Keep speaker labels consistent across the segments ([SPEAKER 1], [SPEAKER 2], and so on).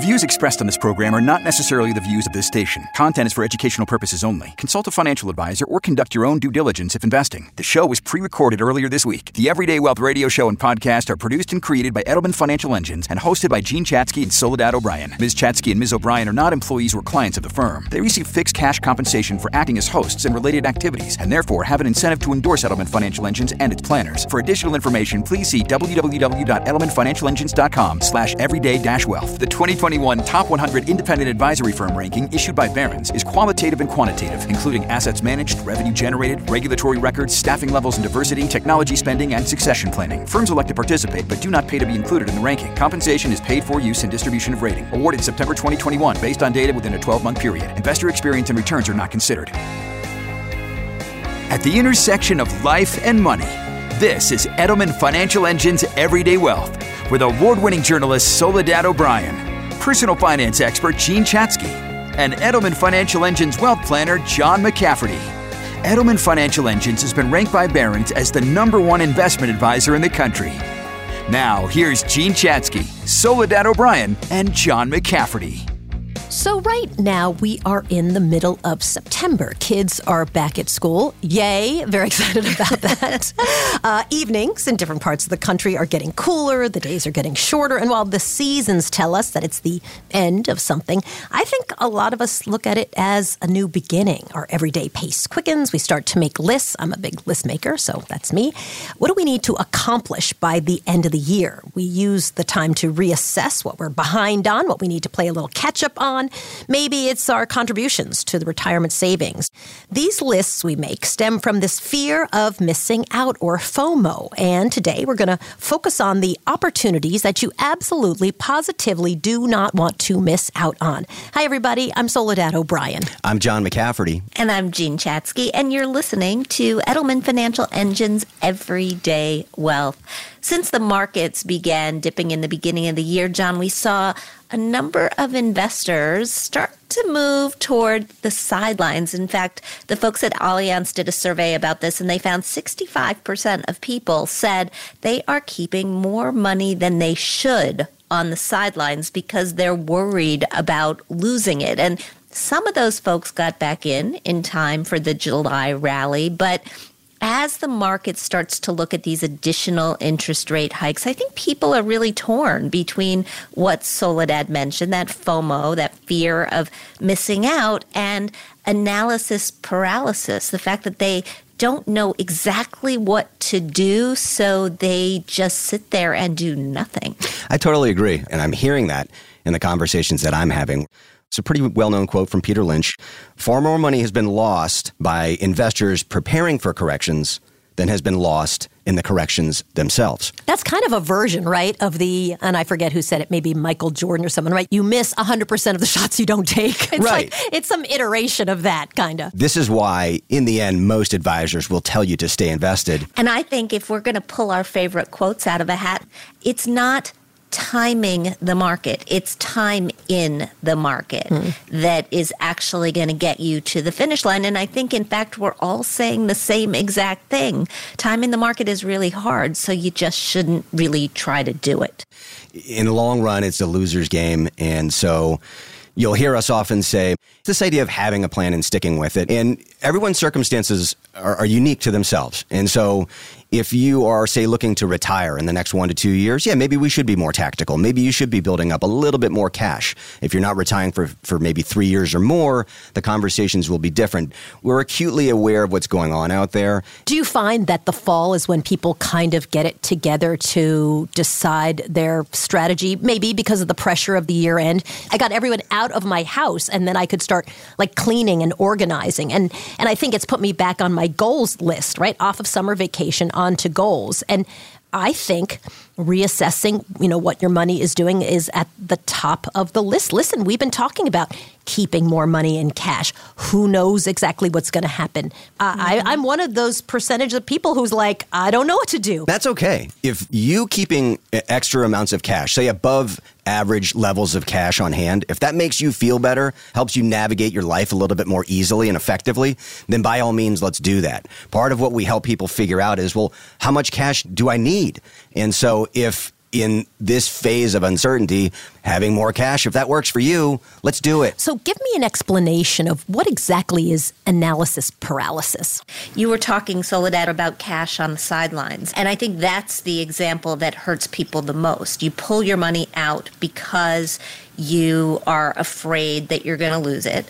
[SPEAKER 1] views expressed on this program are not necessarily the views of this station. Content is for educational purposes only. Consult a financial advisor or conduct your own due diligence if investing. The show was pre recorded earlier this week. The Everyday Wealth radio show and podcast are produced and created by Edelman Financial Engines and hosted by Jean Chatzky and Soledad O'Brien. Ms. Chatzky and Ms. O'Brien are not employees or clients of the firm. They receive fixed cash compensation for acting as hosts and related activities, and therefore have an incentive to endorse Edelman Financial Engines and its planners. For additional information, please see www.edelmanfinancialengines.com slash everyday-wealth. The 2020 2021 Top 100 Independent Advisory Firm ranking issued by Barron's is qualitative and quantitative, including assets managed, revenue generated, regulatory records, staffing levels and diversity, technology spending, and succession planning. Firms elect to participate but do not pay to be included in the ranking. Compensation is paid for use and distribution of rating. Awarded September 2021 based on data within a 12-month period. Investor experience and returns are not considered. At the intersection of life and money, this is Edelman Financial Engine's Everyday Wealth with award-winning journalist Soledad O'Brien, personal finance expert Jean Chatzky, and Edelman Financial Engine's wealth planner John McCafferty. Edelman Financial Engines has been ranked by Barron's as the number one investment advisor in the country. Now, here's Jean Chatzky, Soledad O'Brien, and John McCafferty.
[SPEAKER 2] So, right now, we are in the middle of September. Kids are back at school. Yay! Very excited about that. uh, evenings in different parts of the country are getting cooler, the days are getting shorter, and while the seasons tell us that it's the end of something, I think a lot of us look at it as a new beginning. Our everyday pace quickens, we start to make lists. I'm a big list maker, so that's me. What do we need to accomplish by the end of the year? We use the time to reassess what we're behind on, what we need to play a little catch up on. Maybe it's our contributions to the retirement savings. These lists we make stem from this fear of missing out or FOMO. And today we're going to focus on the opportunities that you absolutely, positively do not want to miss out on. Hi, everybody. I'm Soledad O'Brien.
[SPEAKER 3] I'm John McCafferty.
[SPEAKER 4] And I'm Jean Chatzky. And you're listening to Edelman Financial Engine's Everyday Wealth. Since the markets began dipping in the beginning of the year, John, we saw a number of investors start to move toward the sidelines. In fact, the folks at Allianz did a survey about this and they found 65% of people said they are keeping more money than they should on the sidelines because they're worried about losing it. And some of those folks got back in in time for the July rally, but as the market starts to look at these additional interest rate hikes, I think people are really torn between what Soledad mentioned that FOMO, that fear of missing out, and analysis paralysis, the fact that they don't know exactly what to do, so they just sit there and do nothing.
[SPEAKER 3] I totally agree. And I'm hearing that in the conversations that I'm having. It's a pretty well known quote from Peter Lynch. Far more money has been lost by investors preparing for corrections than has been lost in the corrections themselves.
[SPEAKER 2] That's kind of a version, right, of the, and I forget who said it, maybe Michael Jordan or someone, right? You miss 100% of the shots you don't take. It's
[SPEAKER 3] right.
[SPEAKER 2] Like, it's some iteration of that, kind of.
[SPEAKER 3] This is why, in the end, most advisors will tell you to stay invested.
[SPEAKER 4] And I think if we're going to pull our favorite quotes out of a hat, it's not timing the market. It's time in the market mm. that is actually going to get you to the finish line. And I think, in fact, we're all saying the same exact thing. Time in the market is really hard, so you just shouldn't really try to do it.
[SPEAKER 3] In the long run, it's a loser's game. And so you'll hear us often say this idea of having a plan and sticking with it. And everyone's circumstances are, are unique to themselves. And so if you are, say, looking to retire in the next one to two years, yeah, maybe we should be more tactical. Maybe you should be building up a little bit more cash. If you're not retiring for, for maybe three years or more, the conversations will be different. We're acutely aware of what's going on out there.
[SPEAKER 2] Do you find that the fall is when people kind of get it together to decide their strategy, maybe because of the pressure of the year end? I got everyone out of my house and then I could start like cleaning and organizing. And, and I think it's put me back on my goals list, right? Off of summer vacation onto goals. And I think reassessing, you know, what your money is doing is at the top of the list. Listen, we've been talking about keeping more money in cash. Who knows exactly what's going to happen? Uh, mm-hmm. I, I'm one of those percentage of people who's like, I don't know what to do.
[SPEAKER 3] That's okay. If you keeping extra amounts of cash, say above average levels of cash on hand, if that makes you feel better, helps you navigate your life a little bit more easily and effectively, then by all means, let's do that. Part of what we help people figure out is, well, how much cash do I need? And so if in this phase of uncertainty, having more cash, if that works for you, let's do it.
[SPEAKER 2] So, give me an explanation of what exactly is analysis paralysis.
[SPEAKER 4] You were talking, Soledad, about cash on the sidelines. And I think that's the example that hurts people the most. You pull your money out because you are afraid that you're going to lose it.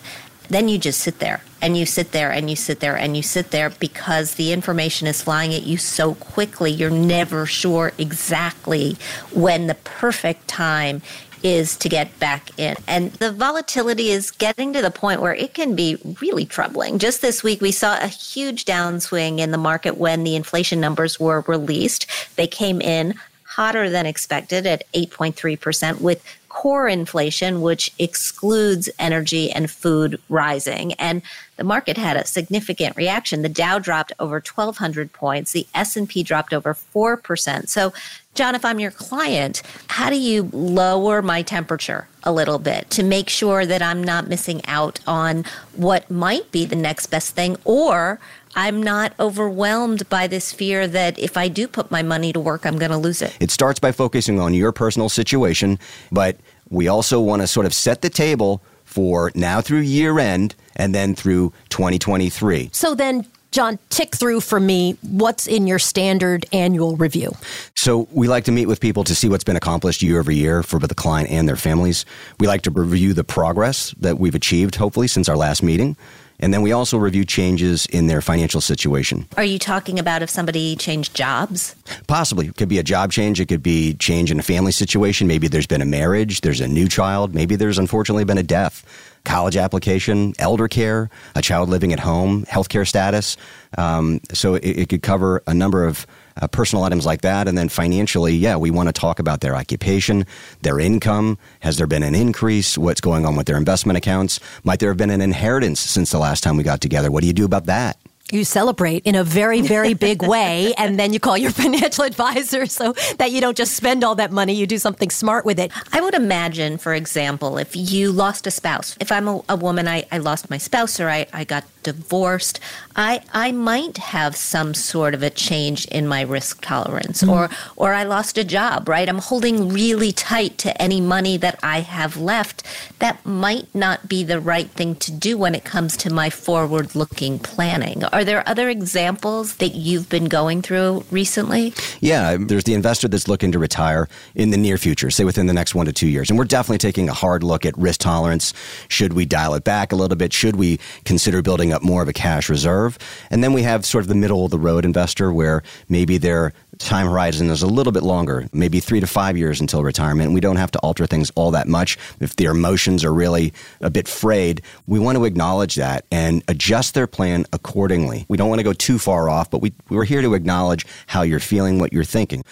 [SPEAKER 4] Then you just sit there and you sit there and you sit there and you sit there because the information is flying at you so quickly. You're never sure exactly when the perfect time is to get back in. And the volatility is getting to the point where it can be really troubling. Just this week, we saw a huge downswing in the market when the inflation numbers were released. They came in hotter than expected at 8.3%, with core inflation, which excludes energy and food rising. And the market had a significant reaction. The Dow dropped over 1200 points, the S&P dropped over 4%. So, John, if I'm your client, how do you lower my temperature a little bit to make sure that I'm not missing out on what might be the next best thing or I'm not overwhelmed by this fear that if I do put my money to work, I'm going to lose it.
[SPEAKER 3] It starts by focusing on your personal situation, but we also want to sort of set the table for now through year end and then through 2023.
[SPEAKER 2] So then, John, tick through for me what's in your standard annual review.
[SPEAKER 3] So, we like to meet with people to see what's been accomplished year over year for both the client and their families. We like to review the progress that we've achieved, hopefully, since our last meeting. And then we also review changes in their financial situation.
[SPEAKER 4] Are you talking about if somebody changed jobs?
[SPEAKER 3] Possibly. It could be a job change. It could be change in a family situation. Maybe there's been a marriage. There's a new child. Maybe there's unfortunately been a death. College application, elder care, a child living at home, healthcare status. Um, so it, it could cover a number of uh, personal items like that. And then financially, yeah, we want to talk about their occupation, their income. Has there been an increase? What's going on with their investment accounts? Might there have been an inheritance since the last time we got together? What do you do about that?
[SPEAKER 2] You celebrate in a very, very big way, and then you call your financial advisor so that you don't just spend all that money, you do something smart with it.
[SPEAKER 4] I would imagine, for example, if you lost a spouse, if I'm a, a woman, I, I, lost my spouse or I, I got divorced, I, I might have some sort of a change in my risk tolerance, mm. or, or I lost a job, right? I'm holding really tight to any money that I have left. That might not be the right thing to do when it comes to my forward looking planning. Are there other examples that you've been going through recently?
[SPEAKER 3] Yeah, there's the investor that's looking to retire in the near future, say within the next one to two years. And we're definitely taking a hard look at risk tolerance. Should we dial it back a little bit? Should we consider building up more of a cash reserve? And then we have sort of the middle of the road investor where maybe their time horizon is a little bit longer, maybe three to five years until retirement. We don't have to alter things all that much. If their emotions are really a bit frayed, we want to acknowledge that and adjust their plan accordingly. We don't want to go too far off, but we, we're here to acknowledge how you're feeling, what you're thinking.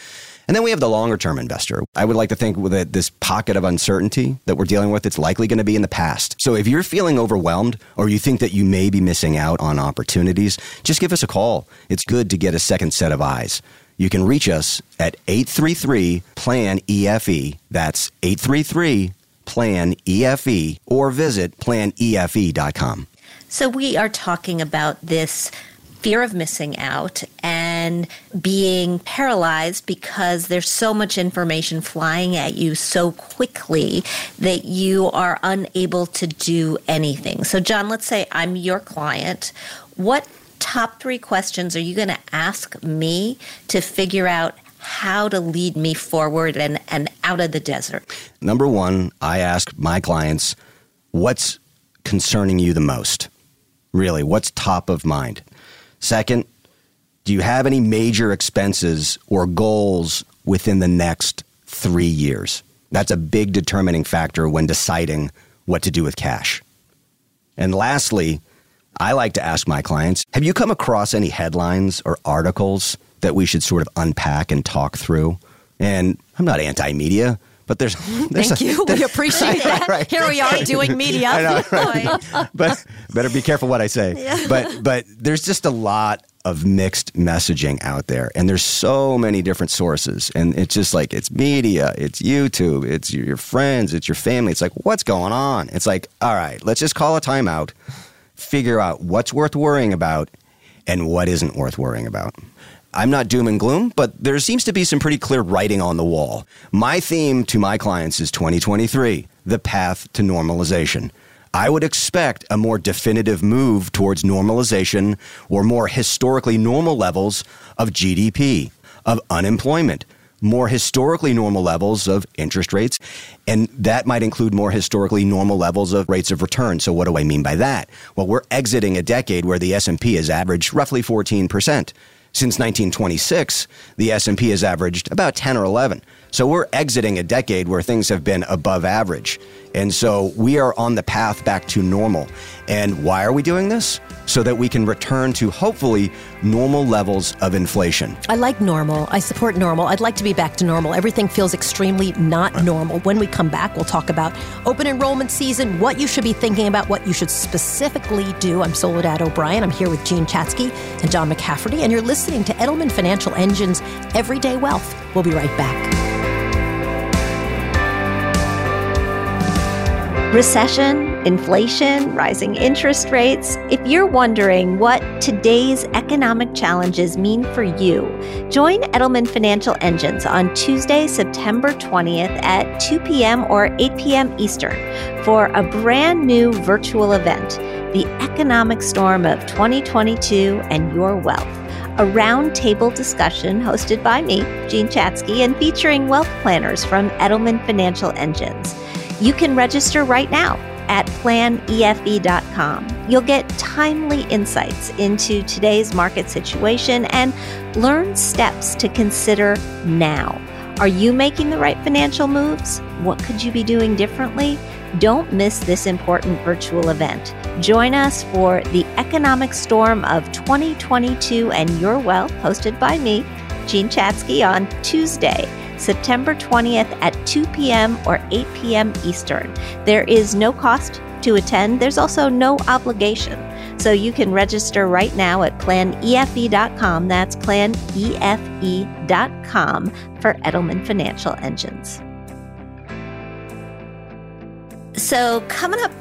[SPEAKER 3] And then we have the longer term investor. I would like to think that this pocket of uncertainty that we're dealing with, it's likely going to be in the past. So if you're feeling overwhelmed or you think that you may be missing out on opportunities, just give us a call. It's good to get a second set of eyes. You can reach us at 833 PLAN EFE. That's 833 PLAN EFE or visit planefe.com.
[SPEAKER 4] So we are talking about this fear of missing out and being paralyzed because there's so much information flying at you so quickly that you are unable to do anything. So, John, let's say I'm your client. What top three questions are you going to ask me to figure out how to lead me forward and, and out of the desert?
[SPEAKER 3] Number one, I ask my clients, what's concerning you the most? Really, what's top of mind? Second, do you have any major expenses or goals within the next three years? That's a big determining factor when deciding what to do with cash. And lastly, I like to ask my clients Have you come across any headlines or articles that we should sort of unpack and talk through? And I'm not anti media, but there's, there's
[SPEAKER 2] thank a, you. We appreciate that. Right. Here we are doing media.
[SPEAKER 3] know, right? but better be careful what I say. Yeah. But but there's just a lot of mixed messaging out there, and there's so many different sources, and it's just like it's media, it's YouTube, it's your friends, it's your family. It's like what's going on? It's like all right, let's just call a timeout figure out what's worth worrying about and what isn't worth worrying about. I'm not doom and gloom, but there seems to be some pretty clear writing on the wall. My theme to my clients is 2023, the path to normalization. I would expect a more definitive move towards normalization or more historically normal levels of GDP, of unemployment, more historically normal levels of interest rates, and that might include more historically normal levels of rates of return. So what do I mean by that? Well, we're exiting a decade where the S&P has averaged roughly 14%. Since 1926, the S&P has averaged about 10 or 11. So we're exiting a decade where things have been above average. And so we are on the path back to normal. And why are we doing this? So that we can return to hopefully normal levels of inflation.
[SPEAKER 2] I like normal. I support normal. I'd like to be back to normal. Everything feels extremely not normal. When we come back, we'll talk about open enrollment season, what you should be thinking about, what you should specifically do. I'm Soledad O'Brien. I'm here with Jean Chatzky and John McCafferty, and you're listening to Edelman Financial Engine's Everyday Wealth. We'll be right back.
[SPEAKER 4] Recession, inflation, rising interest rates. If you're wondering what today's economic challenges mean for you, join Edelman Financial Engines on Tuesday, September 20th at 2 p.m. or 8 p.m. Eastern for a brand new virtual event, The Economic Storm of 2022 and Your Wealth a roundtable discussion hosted by me, Jean Chatzky, and featuring wealth planners from Edelman Financial Engines. You can register right now at planefe.com. You'll get timely insights into today's market situation and learn steps to consider now. Are you making the right financial moves? What could you be doing differently? Don't miss this important virtual event. Join us for the Economic Storm of 2022 and Your Wealth, hosted by me, Jean Chatzky, on Tuesday, September 20th at 2 p.m. or 8 p.m. Eastern. There is no cost to attend, there's also no obligation. So you can register right now at planefe.com. That's planefe.com for Edelman Financial Engines. So, coming up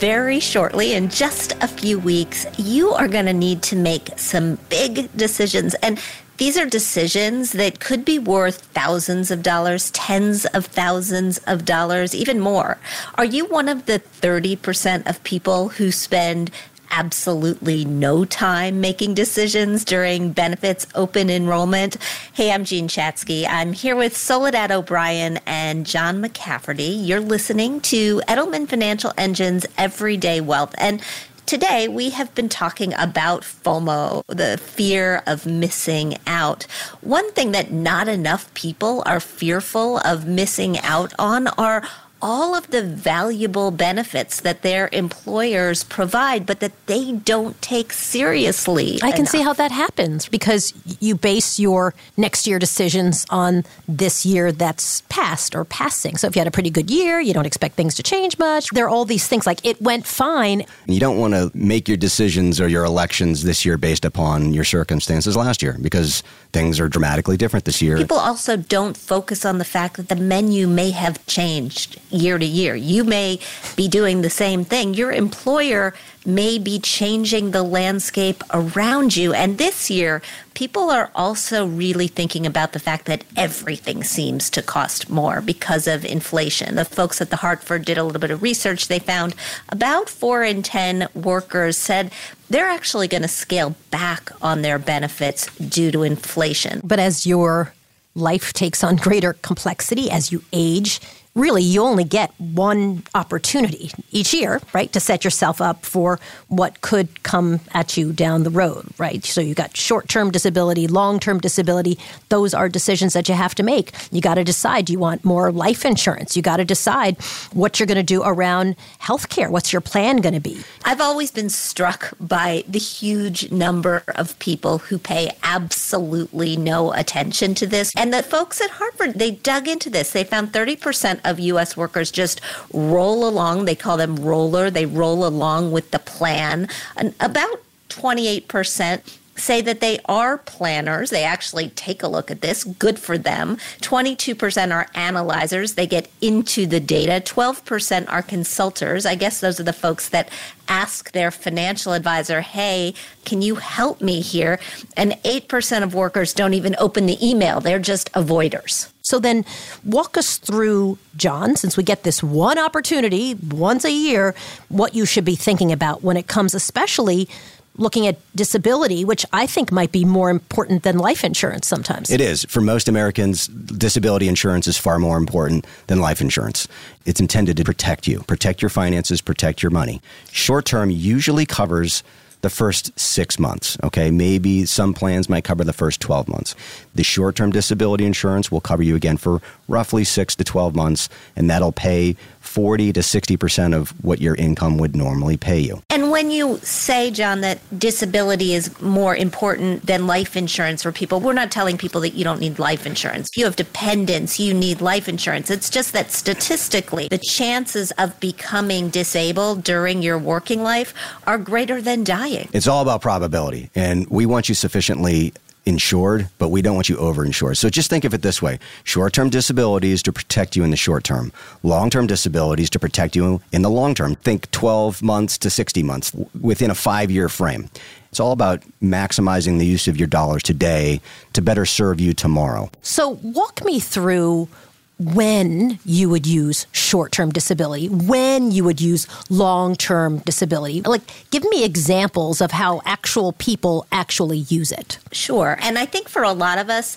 [SPEAKER 4] very shortly, in just a few weeks, you are going to need to make some big decisions. And these are decisions that could be worth thousands of dollars, tens of thousands of dollars, even more. Are you one of the 30% of people who spend absolutely no time making decisions during benefits open enrollment. Hey, I'm Jean Chatzky. I'm here with Soledad O'Brien and John McCafferty. You're listening to Edelman Financial Engine's Everyday Wealth. And Today, we have been talking about FOMO, the fear of missing out. One thing that not enough people are fearful of missing out on are all of the valuable benefits that their employers provide, but that they don't take seriously.
[SPEAKER 2] I can enough. see how that happens because you base your next year decisions on this year that's past or passing. So if you had a pretty good year, you don't expect things to change much. There are all these things like it went fine.
[SPEAKER 3] You don't want to make your decisions or your elections this year based upon your circumstances last year because things are dramatically different this year.
[SPEAKER 4] People also don't focus on the fact that the menu may have changed year to year. You may be doing the same thing. Your employer may be changing the landscape around you. And this year, people are also really thinking about the fact that everything seems to cost more because of inflation. The folks at the Hartford did a little bit of research. They found about four in 10 workers said they're actually going to scale back on their benefits due to inflation.
[SPEAKER 2] But as your life takes on greater complexity as you age, really you only get one opportunity each year, right, to set yourself up for what could come at you down the road, right? So you've got short-term disability, long-term disability. Those are decisions that you have to make. You got to decide do you want more life insurance? You got to decide what you're going to do around health care. What's your plan going to be?
[SPEAKER 4] I've always been struck by the huge number of people who pay absolutely no attention to this. And the folks at Hartford, they dug into this. They found 30% of U.S. workers just roll along. They call them roller. They roll along with the plan. And about 28% say that they are planners. They actually take a look at this. Good for them. 22% are analyzers. They get into the data. 12% are consultants. I guess those are the folks that ask their financial advisor, hey, can you help me here? And 8% of workers don't even open the email, they're just avoiders.
[SPEAKER 2] So then walk us through, John, since we get this one opportunity once a year, what you should be thinking about when it comes, especially looking at disability, which I think might be more important than life insurance sometimes.
[SPEAKER 3] It is. For most Americans, disability insurance is far more important than life insurance. It's intended to protect you, protect your finances, protect your money. Short term usually covers the first six months. Okay, maybe some plans might cover the first 12 months. The short term disability insurance will cover you again for roughly six to 12 months, and that'll pay 40 to 60% of what your income would normally pay you.
[SPEAKER 4] And when you say, John, that disability is more important than life insurance for people, we're not telling people that you don't need life insurance. If you have dependents, you need life insurance. It's just that statistically, the chances of becoming disabled during your working life are greater than dying.
[SPEAKER 3] It's all about probability, and we want you sufficiently insured, but we don't want you overinsured. So just think of it this way short term disability is to protect you in the short term, long term disability is to protect you in the long term. Think 12 months to 60 months within a five year frame. It's all about maximizing the use of your dollars today to better serve you tomorrow.
[SPEAKER 2] So, walk me through when you would use short term disability, when you would use long term disability. Like, give me examples of how actual people actually use it.
[SPEAKER 4] Sure. And I think for a lot of us,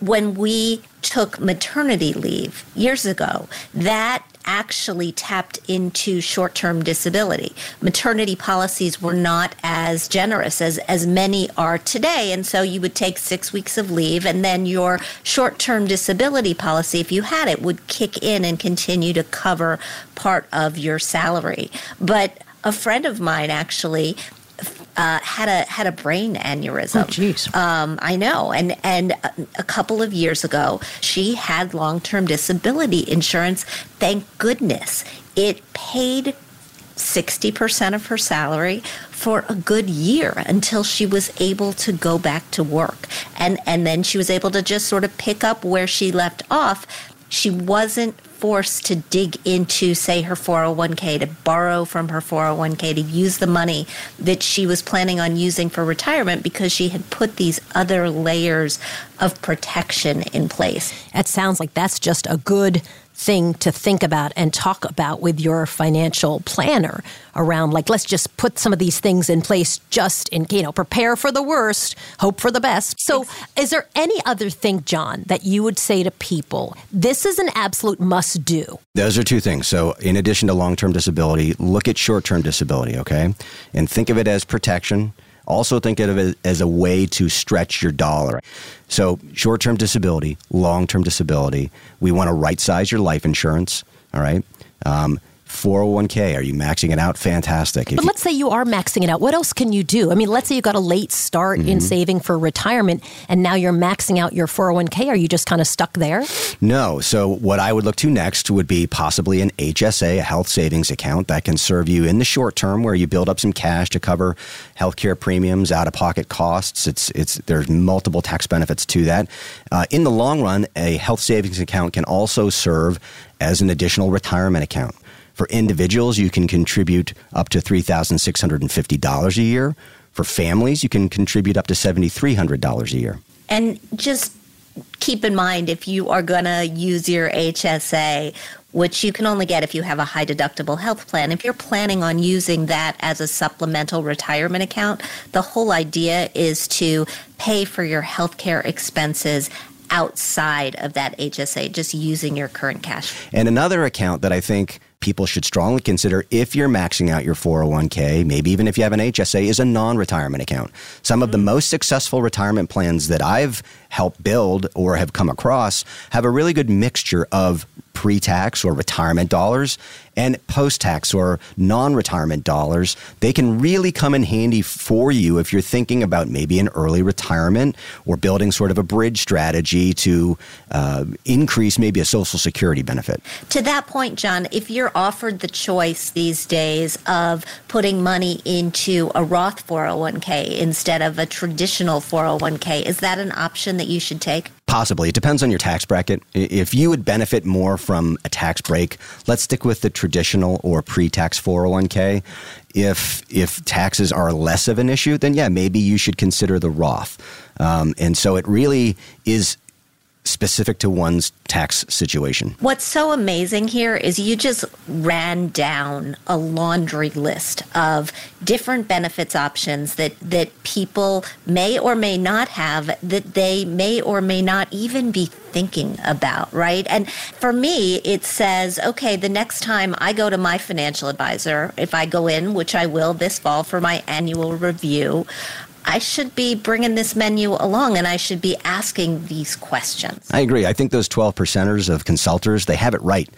[SPEAKER 4] when we took maternity leave years ago, that actually tapped into short term disability. Maternity policies were not as generous as, as many are today. And so you would take six weeks of leave, and then your short term disability policy, if you had it, would kick in and continue to cover part of your salary. But a friend of mine actually uh, had a had a brain aneurysm.
[SPEAKER 2] Oh, jeez.
[SPEAKER 4] Um, I know, and and a couple of years ago, she had long term disability insurance. Thank goodness, it paid. 60% of her salary for a good year until she was able to go back to work. And and then she was able to just sort of pick up where she left off. She wasn't forced to dig into, say, her 401k, to borrow from her 401k, to use the money that she was planning on using for retirement because she had put these other layers of protection in place.
[SPEAKER 2] It sounds like that's just a good thing to think about and talk about with your financial planner around like let's just put some of these things in place just in you know prepare for the worst hope for the best. So is there any other thing john that you would say to people this is an absolute must do
[SPEAKER 3] those are two things. So in addition to long-term disability look at short-term disability okay? And think of it as protection also, think of it as a way to stretch your dollar. So, short term disability, long term disability, we want to right size your life insurance. All right. Um, 401k, are you maxing it out? Fantastic.
[SPEAKER 2] If but let's say you are maxing it out. What else can you do? I mean, let's say you got a late start mm-hmm. in saving for retirement and now you're maxing out your 401k. Are you just kind of stuck there?
[SPEAKER 3] No. So, what I would look to next would be possibly an HSA, a health savings account that can serve you in the short term where you build up some cash to cover healthcare premiums, out of pocket costs. It's, it's, there's multiple tax benefits to that. Uh, in the long run, a health savings account can also serve as an additional retirement account. For individuals, you can contribute up to $3,650 a year. For families, you can contribute up to $7,300 a year.
[SPEAKER 4] And just keep in mind if you are going to use your HSA, which you can only get if you have a high deductible health plan. If you're planning on using that as a supplemental retirement account, the whole idea is to pay for your healthcare expenses outside of that HSA, just using your current cash.
[SPEAKER 3] And another account that I think people should strongly consider if you're maxing out your 401k, maybe even if you have an HSA, is a non retirement account. Some of the hmm. most successful retirement plans that I've helped build or have come across have a really good mixture of pre tax or retirement dollars and post tax or non retirement dollars, they can really come in handy for you if you're thinking about maybe an early retirement or building sort of a bridge strategy to uh, increase maybe a Social Security benefit.
[SPEAKER 4] To that point, John, if you're you're offered the choice these days of putting money into a Roth 401k instead of a traditional 401k, is that an option that you should take?
[SPEAKER 3] Possibly. It depends on your tax bracket. If you would benefit more from a tax break, let's stick with the traditional or pre-tax 401k. If if taxes are less of an issue, then yeah, maybe you should consider the Roth. Um, and so it really is specific to one's tax situation.
[SPEAKER 4] What's so amazing here is you just ran down a laundry list of different benefits options that that people may or may not have that they may or may not even be thinking about, right? And for me, it says, okay, the next time I go to my financial advisor, if I go in, which I will this fall for my annual review, I should be bringing this menu along and I should be asking these questions.
[SPEAKER 3] I agree. I think those 12 percenters of consultants, they have it right.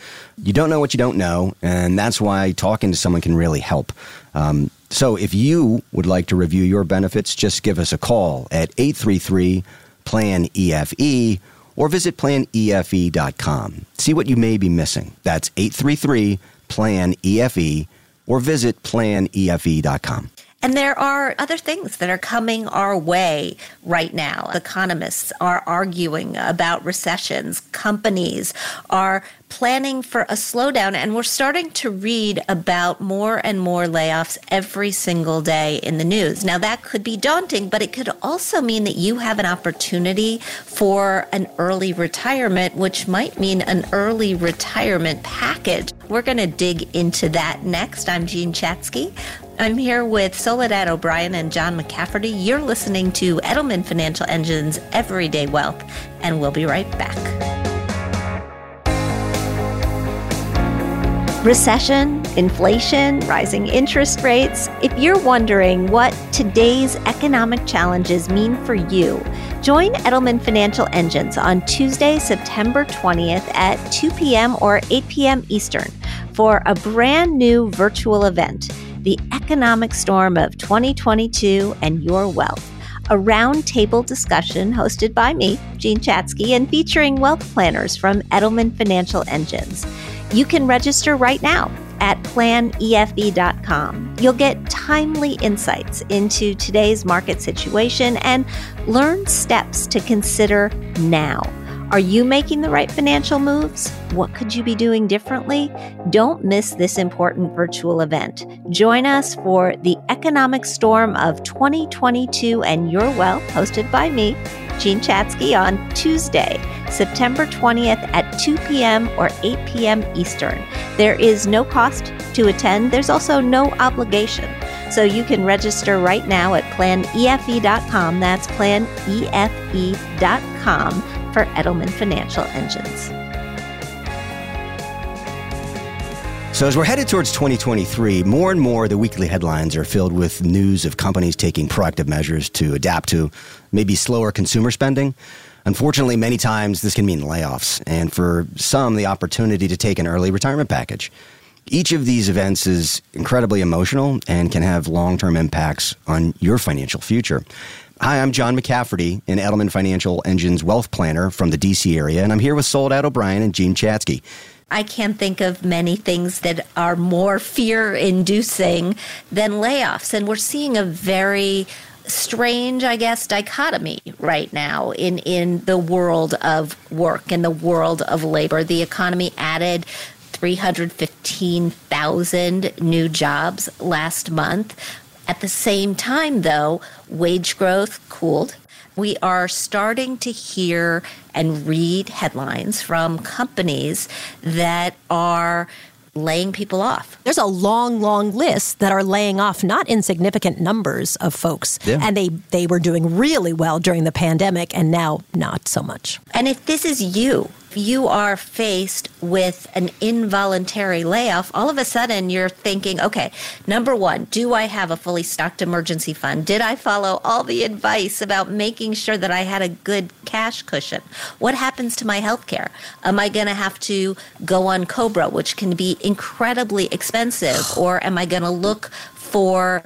[SPEAKER 3] You don't know what you don't know, and that's why talking to someone can really help. Um, so if you would like to review your benefits, just give us a call at 833 PLAN EFE or visit planefe.com. See what you may be missing. That's 833 PLAN EFE or visit planefe.com.
[SPEAKER 4] And there are other things that are coming our way right now. Economists are arguing about recessions. Companies are planning for a slowdown. And we're starting to read about more and more layoffs every single day in the news. Now, that could be daunting, but it could also mean that you have an opportunity for an early retirement, which might mean an early retirement package. We're going to dig into that next. I'm Jean Chatzky. I'm here with Soledad O'Brien and John McCafferty. You're listening to Edelman Financial Engine's Everyday Wealth, and we'll be right back. Recession, inflation, rising interest rates. If you're wondering what today's economic challenges mean for you, join Edelman Financial Engines on Tuesday, September 20th at 2 p.m. or 8 p.m. Eastern for a brand new virtual event the economic storm of 2022 and your wealth. A roundtable discussion hosted by me, Jean Chatzky, and featuring wealth planners from Edelman Financial Engines. You can register right now at planefe.com. You'll get timely insights into today's market situation and learn steps to consider now. Are you making the right financial moves? What could you be doing differently? Don't miss this important virtual event. Join us for the Economic Storm of 2022 and Your Wealth, hosted by me, Jean Chatzky, on Tuesday, September 20th at 2 p.m. or 8 p.m. Eastern. There is no cost to attend, there's also no obligation. So you can register right now at planefe.com. That's planefe.com for Edelman Financial Engines.
[SPEAKER 3] So, as we're headed towards 2023, more and more the weekly headlines are filled with news of companies taking proactive measures to adapt to maybe slower consumer spending. Unfortunately, many times this can mean layoffs, and for some, the opportunity to take an early retirement package. Each of these events is incredibly emotional and can have long term impacts on your financial future. Hi, I'm John McCafferty, an Edelman Financial Engine's wealth planner from the DC area, and I'm here with Soledad O'Brien and Jean Chatzky.
[SPEAKER 4] I can't think of many things that are more fear inducing than layoffs. And we're seeing a very strange, I guess, dichotomy right now in, in the world of work and the world of labor. The economy added 315,000 new jobs last month. At the same time, though, wage growth cooled. We are starting to hear and read headlines from companies that are laying people off.
[SPEAKER 2] There's a long, long list that are laying off not insignificant numbers of folks. Yeah. And they, they were doing really well during the pandemic and now not so much.
[SPEAKER 4] And if this is you, you are faced with an involuntary layoff, all of a sudden you're thinking, okay, number one, do I have a fully stocked emergency fund? Did I follow all the advice about making sure that I had a good cash cushion? What happens to my health care? Am I going to have to go on Cobra, which can be incredibly expensive, or am I going to look for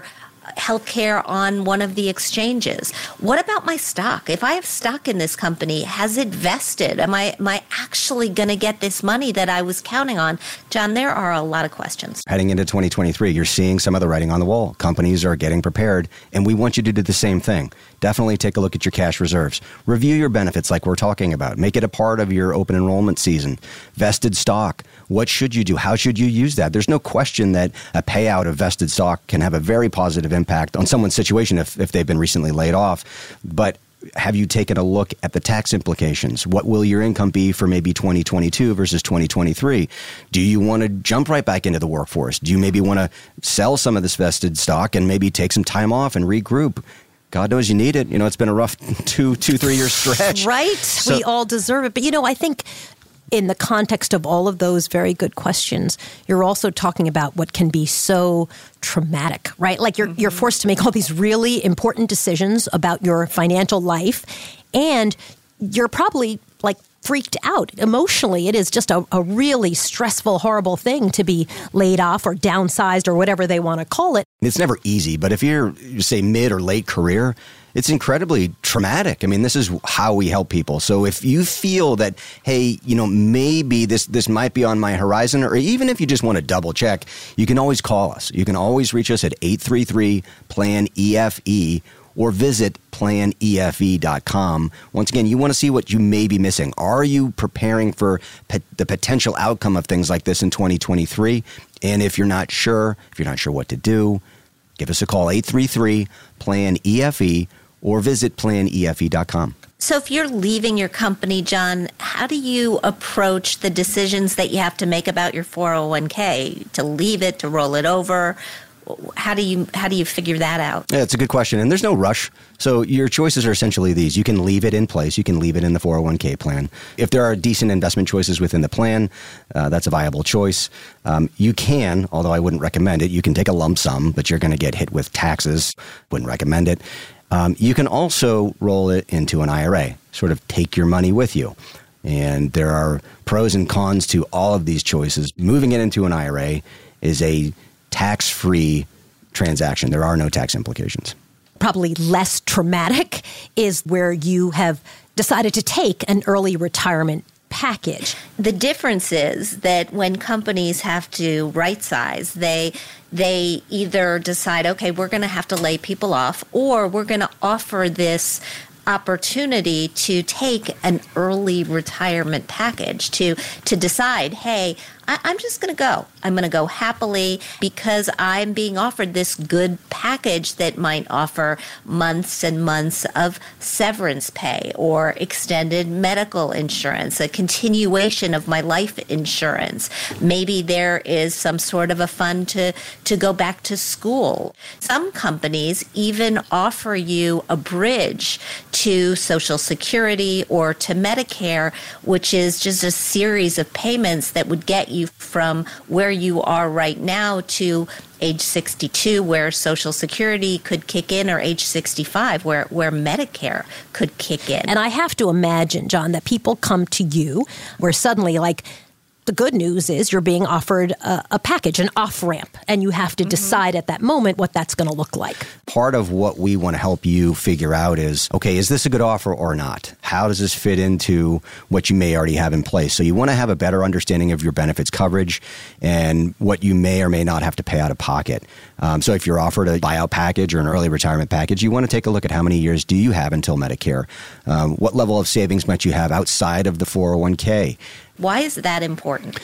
[SPEAKER 4] healthcare on one of the exchanges. What about my stock? If I have stock in this company, has it vested? Am I am I actually going to get this money that I was counting on? John, there are a lot of questions.
[SPEAKER 3] Heading into 2023, you're seeing some of the writing on the wall. Companies are getting prepared, and we want you to do the same thing. Definitely take a look at your cash reserves. Review your benefits like we're talking about. Make it a part of your open enrollment season. Vested stock. What should you do? How should you use that? There's no question that a payout of vested stock can have a very positive impact on someone's situation if, if they've been recently laid off. But have you taken a look at the tax implications? What will your income be for maybe 2022 versus 2023? Do you want to jump right back into the workforce? Do you maybe want to sell some of this vested stock and maybe take some time off and regroup? God knows you need it. You know, it's been a rough two, two, three year stretch.
[SPEAKER 2] Right. So, we all deserve it. But, you know, I think in the context of all of those very good questions, you're also talking about what can be so traumatic, right? Like you're mm-hmm. you're forced to make all these really important decisions about your financial life and you're probably like freaked out emotionally. It is just a, a really stressful, horrible thing to be laid off or downsized or whatever they want to call it.
[SPEAKER 3] It's never easy, but if you're, say, mid or late career, it's incredibly traumatic. I mean, this is how we help people. So if you feel that, hey, you know, maybe this this might be on my horizon, or even if you just want to double check, you can always call us. You can always reach us at 833 plan EFE or visit planefe.com. Once again, you want to see what you may be missing. Are you preparing for pe- the potential outcome of things like this in 2023? And if you're not sure, if you're not sure what to do, give us a call 833 plan EFE or visit planefe.com.
[SPEAKER 4] So, if you're leaving your company, John, how do you approach the decisions that you have to make about your 401k? To leave it, to roll it over? How do you how do you figure that out?
[SPEAKER 3] Yeah, it's a good question, and there's no rush. So your choices are essentially these: you can leave it in place, you can leave it in the 401k plan. If there are decent investment choices within the plan, uh, that's a viable choice. Um, you can, although I wouldn't recommend it, you can take a lump sum, but you're going to get hit with taxes. Wouldn't recommend it. Um, you can also roll it into an IRA, sort of take your money with you. And there are pros and cons to all of these choices. Moving it into an IRA is a tax free transaction. There are no tax implications.
[SPEAKER 2] Probably less traumatic is where you have decided to take an early retirement package.
[SPEAKER 4] The difference is that when companies have to right size, they they either decide, okay, we're going to have to lay people off, or we're going to offer this opportunity to take an early retirement package to to decide hey I, am just going to go. I'm going to go happily because I'm being offered this good package that might offer months and months of severance pay or extended medical insurance, a continuation of my life insurance. Maybe there is some sort of a fund to, to go back to school. Some companies even offer you a bridge to Social Security or to Medicare, which is just a series of payments that would get you from where you are right now to age 62 where social security could kick in or age 65 where where medicare could kick in.
[SPEAKER 2] And i have to imagine john that people come to you where suddenly like the good news is you're being offered a, a package, an off ramp, and you have to mm-hmm. decide at that moment what that's going to look like.
[SPEAKER 3] Part of what we want to help you figure out is okay, is this a good offer or not? How does this fit into what you may already have in place? So you want to have a better understanding of your benefits coverage and what you may or may not have to pay out of pocket. Um, so if you're offered a buyout package or an early retirement package, you want to take a look at how many years do you have until Medicare? Um, what level of savings might you have outside of the 401k?
[SPEAKER 4] Why is that important?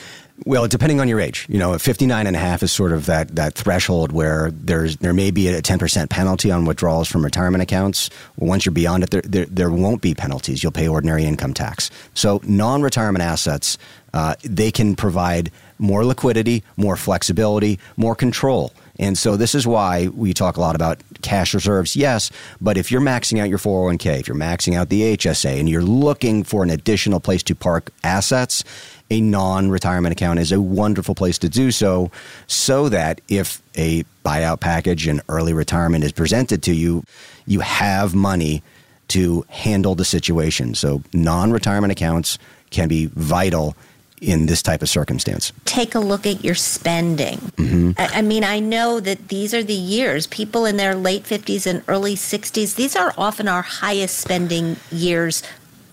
[SPEAKER 3] Well, depending on your age, you know, 59 and a half is sort of that, that threshold where there's there may be a 10% penalty on withdrawals from retirement accounts. Once you're beyond it, there, there, there, won't be penalties. You'll pay ordinary income tax. So non-retirement assets, uh, they can provide more liquidity, more flexibility, more control. And so this is why we talk a lot about cash reserves, yes, but if you're maxing out your 401k, if you're maxing out the HSA, and you're looking for an additional place to park assets, a non retirement account is a wonderful place to do so, so that if a buyout package and early retirement is presented to you, you have money to handle the situation. So non retirement accounts can be vital in this type of circumstance.
[SPEAKER 4] Take a look at your spending. Mm-hmm. I, I, mean, I know that these are the years, people in their late 50s and early 60s, these are often our highest spending years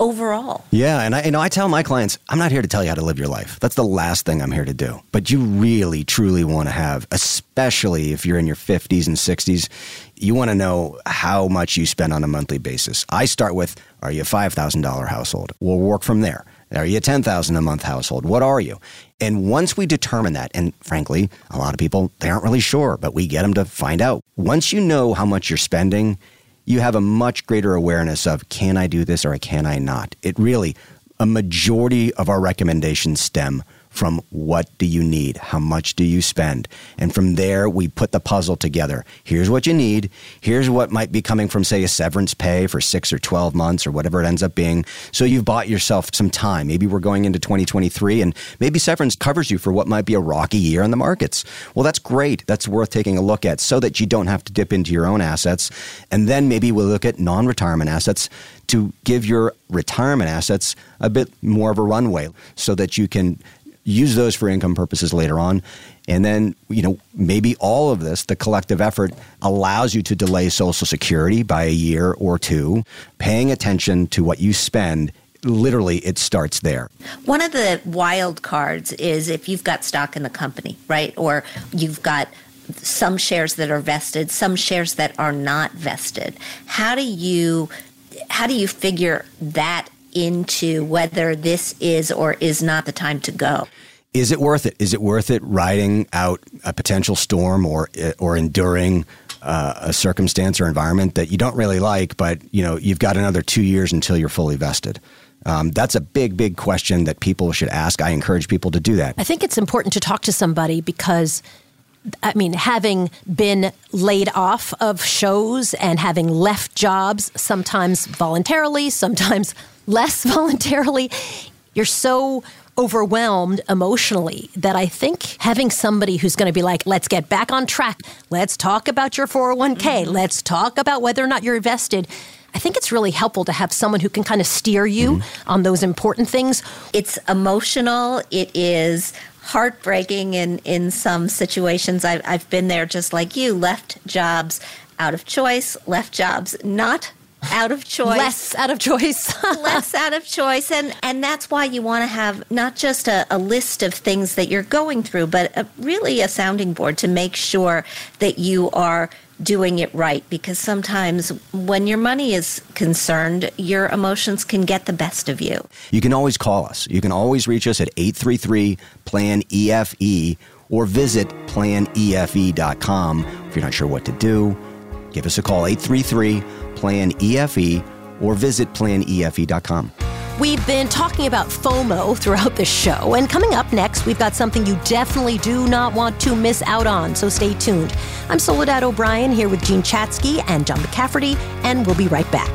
[SPEAKER 4] overall.
[SPEAKER 3] Yeah, and I you know I tell my clients, I'm not here to tell you how to live your life. That's the last thing I'm here to do. But you really truly want to have, especially if you're in your 50s and 60s, you want to know how much you spend on a monthly basis. I start with are you a $5,000 household? We'll work from there. Are you a 10,000 a month household? What are you? And once we determine that, and frankly, a lot of people, they aren't really sure, but we get them to find out. Once you know how much you're spending, you have a much greater awareness of can I do this or can I not? It really, a majority of our recommendations stem from what do you need? How much do you spend? And from there, we put the puzzle together. Here's what you need. Here's what might be coming from, say, a severance pay for six or 12 months or whatever it ends up being. So you've bought yourself some time. Maybe we're going into 2023 and maybe severance covers you for what might be a rocky year in the markets. Well, that's great. That's worth taking a look at so that you don't have to dip into your own assets. And then maybe we'll look at non retirement assets to give your retirement assets a bit more of a runway so that you can use those for income purposes later on. And then, you know, maybe all of this, the collective effort, allows you to delay Social Security by a year or two, paying attention to what you spend. Literally, it starts there.
[SPEAKER 4] One of the wild cards is if you've got stock in the company, right? Or you've got some shares that are vested, some shares that are not vested. How do you how do you figure that into whether this is or is not the time to go.
[SPEAKER 3] Is it worth it? Is it worth it riding out a potential storm or or enduring uh, a circumstance or environment that you don't really like, but you know you've got another two years until you're fully vested? Um, that's a big, big question that people should ask. I encourage people to do that.
[SPEAKER 2] I think it's important to talk to somebody because I mean, having been laid off of shows and having left jobs, sometimes voluntarily, sometimes less voluntarily, you're so overwhelmed emotionally that I think having somebody who's going to be like, let's get back on track. Let's talk about your 401k. Mm-hmm. Let's talk about whether or not you're invested. I think it's really helpful to have someone who can kind of steer you mm-hmm. on those important things.
[SPEAKER 4] It's emotional. It is heartbreaking in, in some situations. I've, I've been there just like you, left jobs out of choice, left jobs not out of choice
[SPEAKER 2] less out of choice
[SPEAKER 4] less out of choice and and that's why you want to have not just a, a, list of things that you're going through but a, really a sounding board to make sure that you are doing it right because sometimes when your money is concerned your emotions can get the best of you.
[SPEAKER 3] You can always call us. You can always reach us at 833 plan efe or visit planefe.com if you're not sure what to do give us a call 833 Plan EFE or visit planefe.com.
[SPEAKER 2] We've been talking about FOMO throughout the show, and coming up next, we've got something you definitely do not want to miss out on, so stay tuned. I'm Soledad O'Brien here with Jean Chatzky and John McCafferty, and we'll be right back.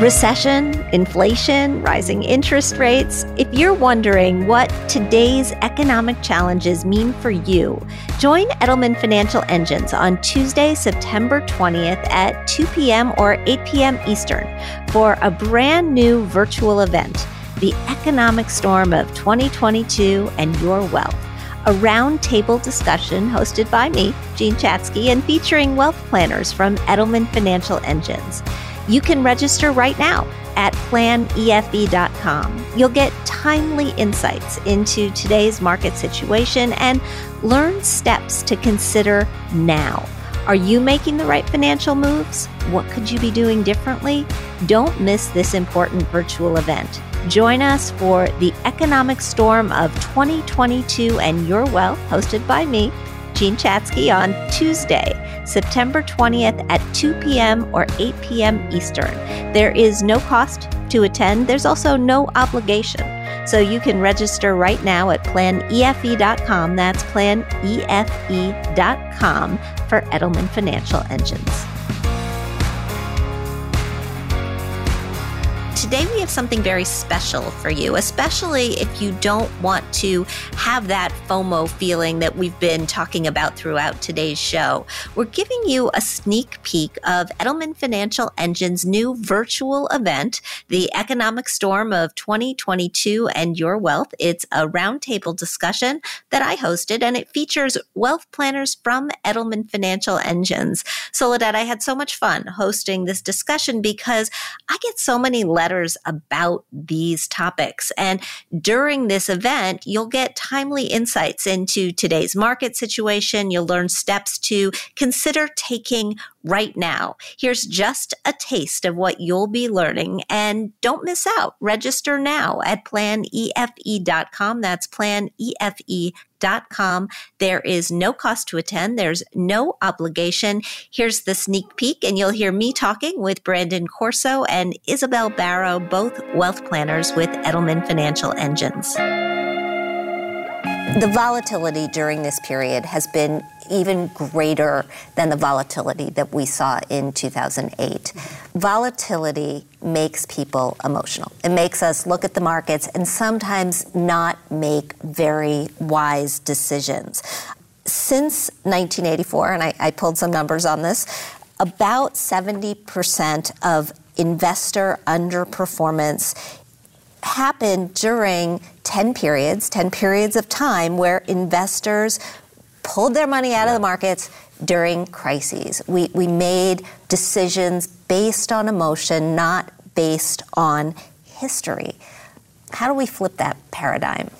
[SPEAKER 4] Recession, inflation, rising interest rates. If you're wondering what today's economic challenges mean for you, join Edelman Financial Engines on Tuesday, September 20th at 2 p.m. or 8 p.m. Eastern for a brand new virtual event, The Economic Storm of 2022 and Your Wealth. A roundtable discussion hosted by me, Jean Chatzky, and featuring wealth planners from Edelman Financial Engines. You can register right now at planefe.com. You'll get timely insights into today's market situation and learn steps to consider now. Are you making the right financial moves? What could you be doing differently? Don't miss this important virtual event. Join us for the Economic Storm of 2022 and Your Wealth, hosted by me, Jean Chatzky on Tuesday, September 20th at 2 p.m. or 8 p.m. Eastern. There is no cost to attend, there's also no obligation. So you can register right now at planefe.com. That's planefe.com for Edelman Financial Engines. Today we have something very special for you, especially if you don't want to have that FOMO feeling that we've been talking about throughout today's show. We're giving you a sneak peek of Edelman Financial Engine's new virtual event, the Economic Storm of 2022 and Your Wealth. It's a roundtable discussion that I hosted, and it features wealth planners from Edelman Financial Engines. Soledad, I had so much fun hosting this discussion because I get so many letters about these topics. And during this event, you'll get timely insights into today's market situation. You'll learn steps to consider taking right now. Here's just a taste of what you'll be learning and don't miss out. Register now at planefe.com. That's planefe.com. There is no cost to attend. There's no obligation. Here's the sneak peek and you'll hear me talking with Brandon Corso and Isabel Barrow, both wealth planners with Edelman Financial Engines. The volatility during this period has been even greater than the volatility that we saw in 2008. Volatility makes people emotional. It makes us look at the markets and sometimes not make very wise decisions. Since 1984, and I, I pulled some numbers on this, about 70% of investor underperformance happened during 10 periods, 10 periods of time where investors pulled their money out of the markets during crises. We, we made decisions based on emotion, not based on history. How do we flip that paradigm?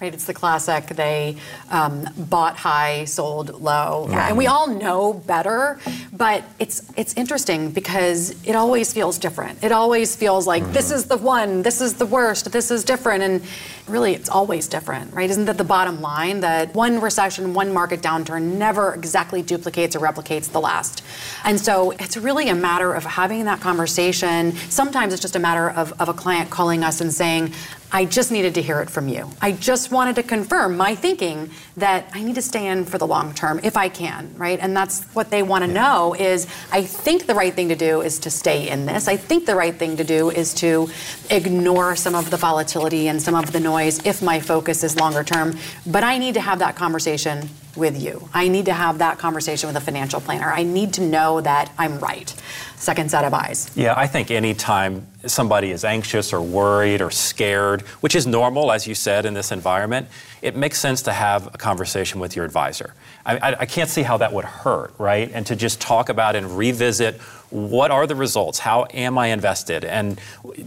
[SPEAKER 5] Right, it's the classic. They um, bought high, sold low, yeah. and we all know better. But it's it's interesting because it always feels different. It always feels like mm-hmm. this is the one, this is the worst, this is different, and really it's always different, right? Isn't that the bottom line? That one recession, one market downturn never exactly duplicates or replicates the last. And so it's really a matter of having that conversation. Sometimes it's just a matter of, of a client calling us and saying, I just needed to hear it from you. I just wanted to confirm my thinking that I need to stay in for the long term if I can, right? And that's what they want to yeah. know is I think the right thing to do is to stay in this. I think the right thing to do is to ignore some of the volatility and some of the noise if my focus is longer term, but I need to have that conversation with you. I need to have that conversation with a financial planner. I need to know that I'm right. Second set of eyes.
[SPEAKER 6] Yeah, I think anytime somebody is anxious or worried or scared, which is normal, as you said, in this environment, it makes sense to have a conversation with your advisor. I, I, I can't see how that would hurt, right? And to just talk about and revisit what are the results? How am I invested? And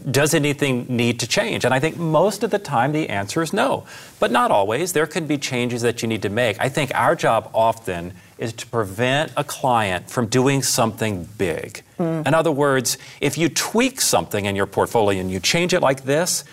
[SPEAKER 6] does anything need to change? And I think most of the time the answer is no, but not always. There can be changes that you need to make. I think our job often is to prevent a client from doing something big. Mm. In other words, if you tweak something in your portfolio and you change it like this,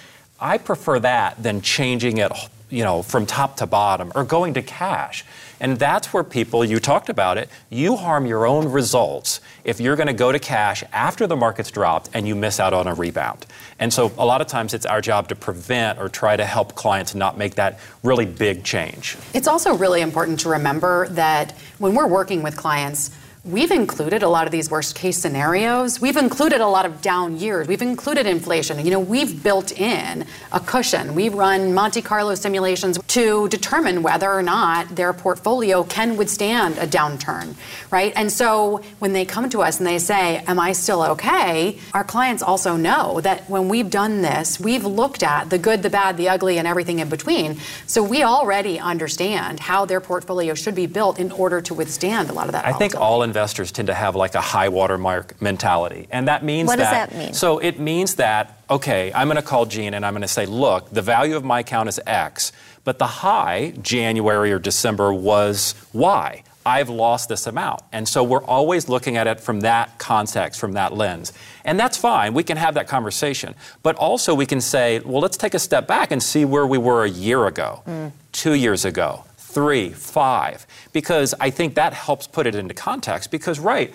[SPEAKER 6] I prefer that than changing it you know, from top to bottom or going to cash. And that's where people, you talked about it, you harm your own results if you're going to go to cash after the market's dropped and you miss out on a rebound. And so a lot of times it's our job to prevent or try to help clients not make that really big change.
[SPEAKER 5] It's also really important to remember that when we're working with clients, We've included a lot of these worst case scenarios. We've included a lot of down years. We've included inflation. You know, we've built in a cushion. We run Monte Carlo simulations to determine whether or not their portfolio can withstand a downturn, right? And so when they come to us and they say, Am I still okay? Our clients also know that when we've done this, we've looked at the good, the bad, the ugly, and everything in between. So we already understand how their portfolio should be built in order to withstand a lot of that.
[SPEAKER 6] I think all investors tend to have like a high watermark mentality. And that means
[SPEAKER 4] what
[SPEAKER 6] that.
[SPEAKER 4] What does that mean?
[SPEAKER 6] So it means that, okay, I'm going to call Gene and I'm going to say, look, the value of my account is X, but the high, January or December, was Y. I've lost this amount. And so we're always looking at it from that context, from that lens. And that's fine. We can have that conversation. But also we can say, well, let's take a step back and see where we were a year ago, mm. two years ago, three, five, because I think that helps put it into context. Because, right,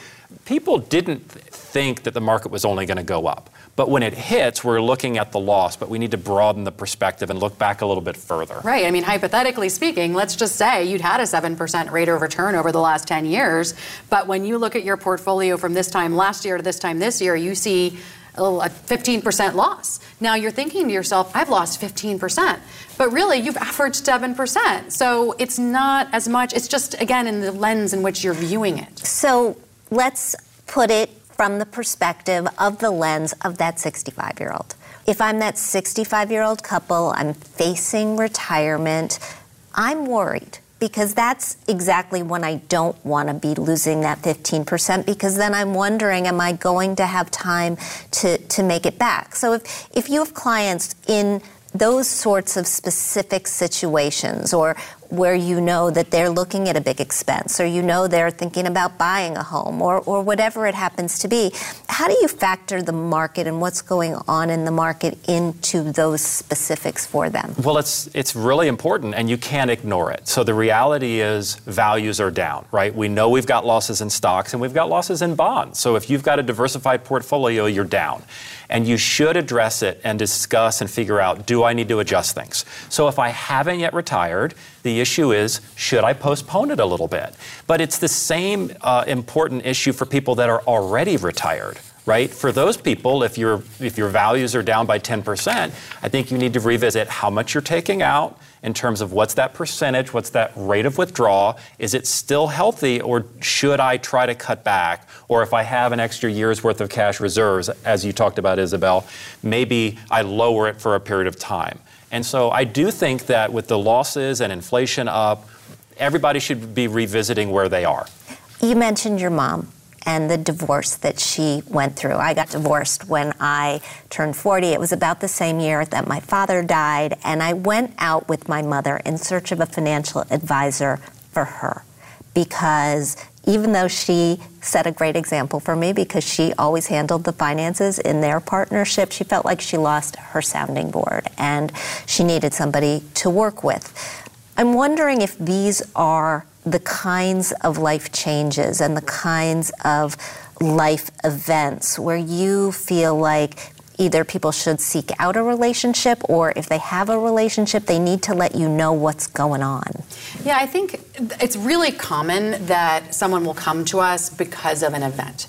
[SPEAKER 6] people didn't think that the market was only going to go up. But when it hits, we're looking at the loss, but we need to broaden the perspective and look back a little bit further.
[SPEAKER 5] Right. I mean, hypothetically speaking, let's just say you'd had a 7% rate of return over the last 10 years. But when you look at your portfolio from this time last year to this time this year, you see a 15% loss. Now you're thinking to yourself, I've lost 15%. But really, you've averaged 7%. So it's not as much, it's just, again, in the lens in which you're viewing it.
[SPEAKER 4] So let's put it from the perspective of the lens of that 65 year old. If I'm that 65 year old couple, I'm facing retirement, I'm worried because that's exactly when I don't want to be losing that 15% because then I'm wondering, am I going to have time to, to make it back? So if, if you have clients in those sorts of specific situations or where you know that they're looking at a big expense or you know they're thinking about buying a home or, or whatever it happens to be. How do you factor the market and what's going on in the market into those specifics for them?
[SPEAKER 6] Well, it's, it's really important and you can't ignore it. So the reality is values are down, right? We know we've got losses in stocks and we've got losses in bonds. So if you've got a diversified portfolio, you're down. And you should address it and discuss and figure out do I need to adjust things? So if I haven't yet retired, the issue is, should I postpone it a little bit? But it's the same uh, important issue for people that are already retired right? For those people, if your if your values are down by 10%, I think you need to revisit how much you're taking out in terms of what's that percentage, what's that rate of withdrawal, is it still healthy or should I try to cut back? Or if I have an extra year's worth of cash reserves, as you talked about Isabel, maybe I lower it for a period of time. And so I do think that with the losses and inflation up, everybody should be revisiting where they are.
[SPEAKER 4] You mentioned your mom and the divorce that she went through. I got divorced when I turned 40. It was about the same year that my father died, and I went out with my mother in search of a financial advisor for her because even though she set a great example for me because she always handled the finances in their partnership, she felt like she lost her sounding board and she needed somebody to work with. I'm wondering if these are the kinds of life changes and the kinds of life events where you feel like either people should seek out a relationship or if they have a relationship, they need to let you know what's going on.
[SPEAKER 5] Yeah, I think it's really common that someone will come to us because of an event.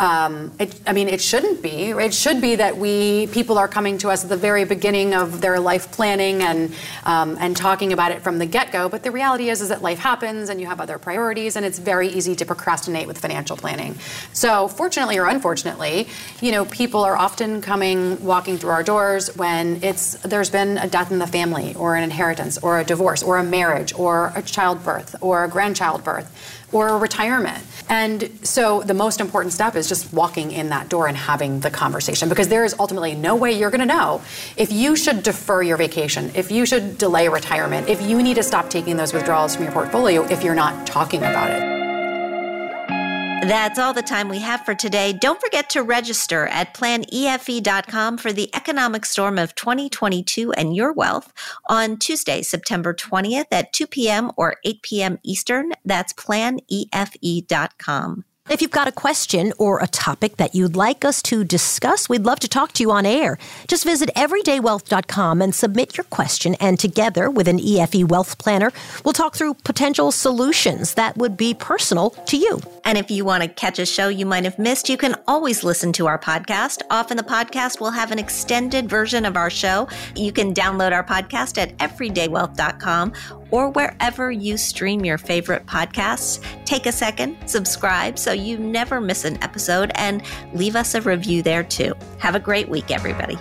[SPEAKER 5] Um, it, I mean, it shouldn't be. It should be that we people are coming to us at the very beginning of their life planning and um, and talking about it from the get go. But the reality is, is that life happens and you have other priorities, and it's very easy to procrastinate with financial planning. So, fortunately or unfortunately, you know, people are often coming walking through our doors when it's there's been a death in the family, or an inheritance, or a divorce, or a marriage, or a childbirth, or a grandchild birth or retirement. And so the most important step is just walking in that door and having the conversation because there is ultimately no way you're going to know if you should defer your vacation, if you should delay retirement, if you need to stop taking those withdrawals from your portfolio if you're not talking about it.
[SPEAKER 4] That's all the time we have for today. Don't forget to register at planefe.com for the economic storm of 2022 and your wealth on Tuesday, September 20th at 2 p.m. or 8 p.m. Eastern. That's planefe.com.
[SPEAKER 2] If you've got a question or a topic that you'd like us to discuss, we'd love to talk to you on air. Just visit everydaywealth.com and submit your question, and together with an EFE Wealth Planner, we'll talk through potential solutions that would be personal to you.
[SPEAKER 4] And if you want to catch a show you might have missed, you can always listen to our podcast. Often the podcast will have an extended version of our show. You can download our podcast at everydaywealth.com or wherever you stream your favorite podcasts. Take a second, subscribe so you never miss an episode, and leave us a review there too. Have a great week, everybody.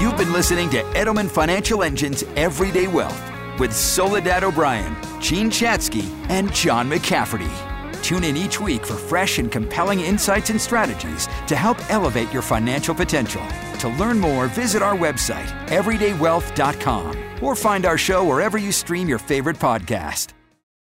[SPEAKER 1] You've been listening to Edelman Financial Engine's Everyday Wealth with Soledad O'Brien, Jean Chatzky, and John McCafferty. Tune in each week for fresh and compelling insights and strategies to help elevate your financial potential. To learn more, visit our website, everydaywealth.com, or find our show wherever you stream your favorite podcast.